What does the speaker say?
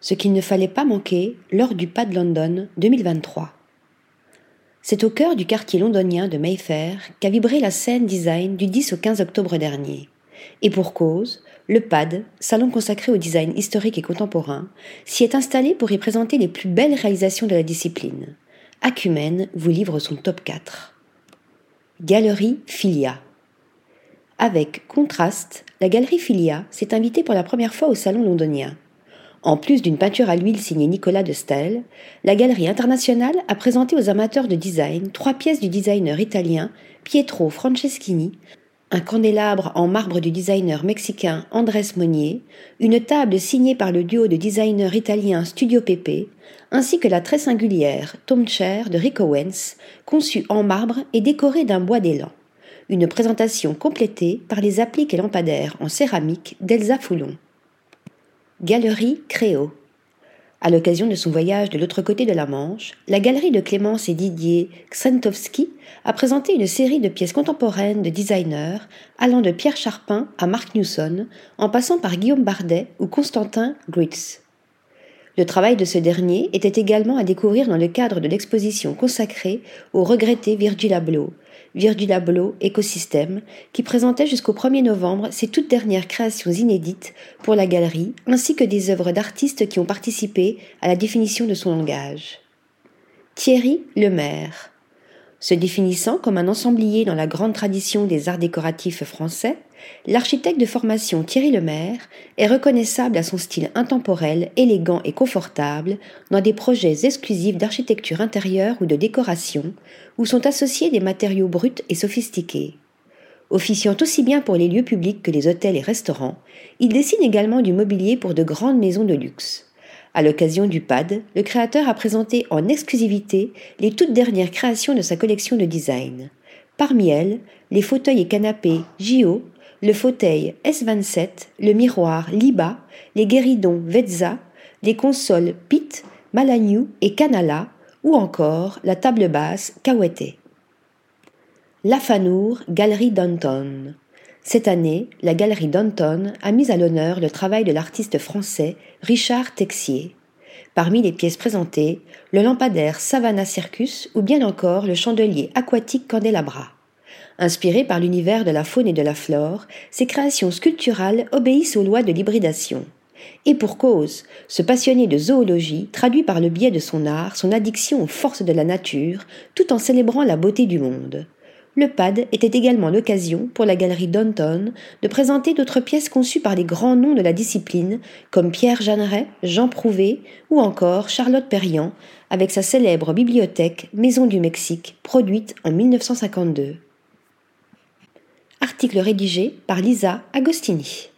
ce qu'il ne fallait pas manquer lors du PAD London 2023. C'est au cœur du quartier londonien de Mayfair qu'a vibré la scène design du 10 au 15 octobre dernier. Et pour cause, le PAD, salon consacré au design historique et contemporain, s'y est installé pour y présenter les plus belles réalisations de la discipline. Acumen vous livre son top 4. Galerie Filia. Avec contraste, la galerie Filia s'est invitée pour la première fois au salon londonien. En plus d'une peinture à l'huile signée Nicolas de Stel, la Galerie internationale a présenté aux amateurs de design trois pièces du designer italien Pietro Franceschini, un candélabre en marbre du designer mexicain Andrés Monnier, une table signée par le duo de designers italiens Studio Pepe, ainsi que la très singulière Tom Chair de Rick Owens, conçue en marbre et décorée d'un bois d'élan. Une présentation complétée par les appliques et lampadaires en céramique d'Elsa Foulon. Galerie Créo. À l'occasion de son voyage de l'autre côté de la Manche, la galerie de Clémence et Didier Ksentowski a présenté une série de pièces contemporaines de designers allant de Pierre Charpin à Mark Newson, en passant par Guillaume Bardet ou Constantin Gritz. Le travail de ce dernier était également à découvrir dans le cadre de l'exposition consacrée au regretté Virgil Abloh, Virgil Abloh Écosystème, qui présentait jusqu'au 1er novembre ses toutes dernières créations inédites pour la galerie, ainsi que des œuvres d'artistes qui ont participé à la définition de son langage. Thierry Lemaire. Se définissant comme un ensemblier dans la grande tradition des arts décoratifs français, l'architecte de formation Thierry Lemaire est reconnaissable à son style intemporel, élégant et confortable dans des projets exclusifs d'architecture intérieure ou de décoration, où sont associés des matériaux bruts et sophistiqués. Officiant aussi bien pour les lieux publics que les hôtels et restaurants, il dessine également du mobilier pour de grandes maisons de luxe. À l'occasion du PAD, le créateur a présenté en exclusivité les toutes dernières créations de sa collection de design. Parmi elles, les fauteuils et canapés JO, le fauteuil S27, le miroir Liba, les guéridons Vezza, les consoles Pitt, Malagnou et Canala, ou encore la table basse Kawete. Lafanour, Galerie Danton. Cette année, la Galerie Danton a mis à l'honneur le travail de l'artiste français Richard Texier. Parmi les pièces présentées, le lampadaire Savannah Circus ou bien encore le chandelier aquatique Candelabra. Inspirées par l'univers de la faune et de la flore, ces créations sculpturales obéissent aux lois de l'hybridation. Et pour cause, ce passionné de zoologie traduit par le biais de son art son addiction aux forces de la nature, tout en célébrant la beauté du monde. Le PAD était également l'occasion pour la galerie Danton de présenter d'autres pièces conçues par les grands noms de la discipline, comme Pierre Jeanneret, Jean Prouvé ou encore Charlotte Perriand, avec sa célèbre bibliothèque Maison du Mexique, produite en 1952. Article rédigé par Lisa Agostini.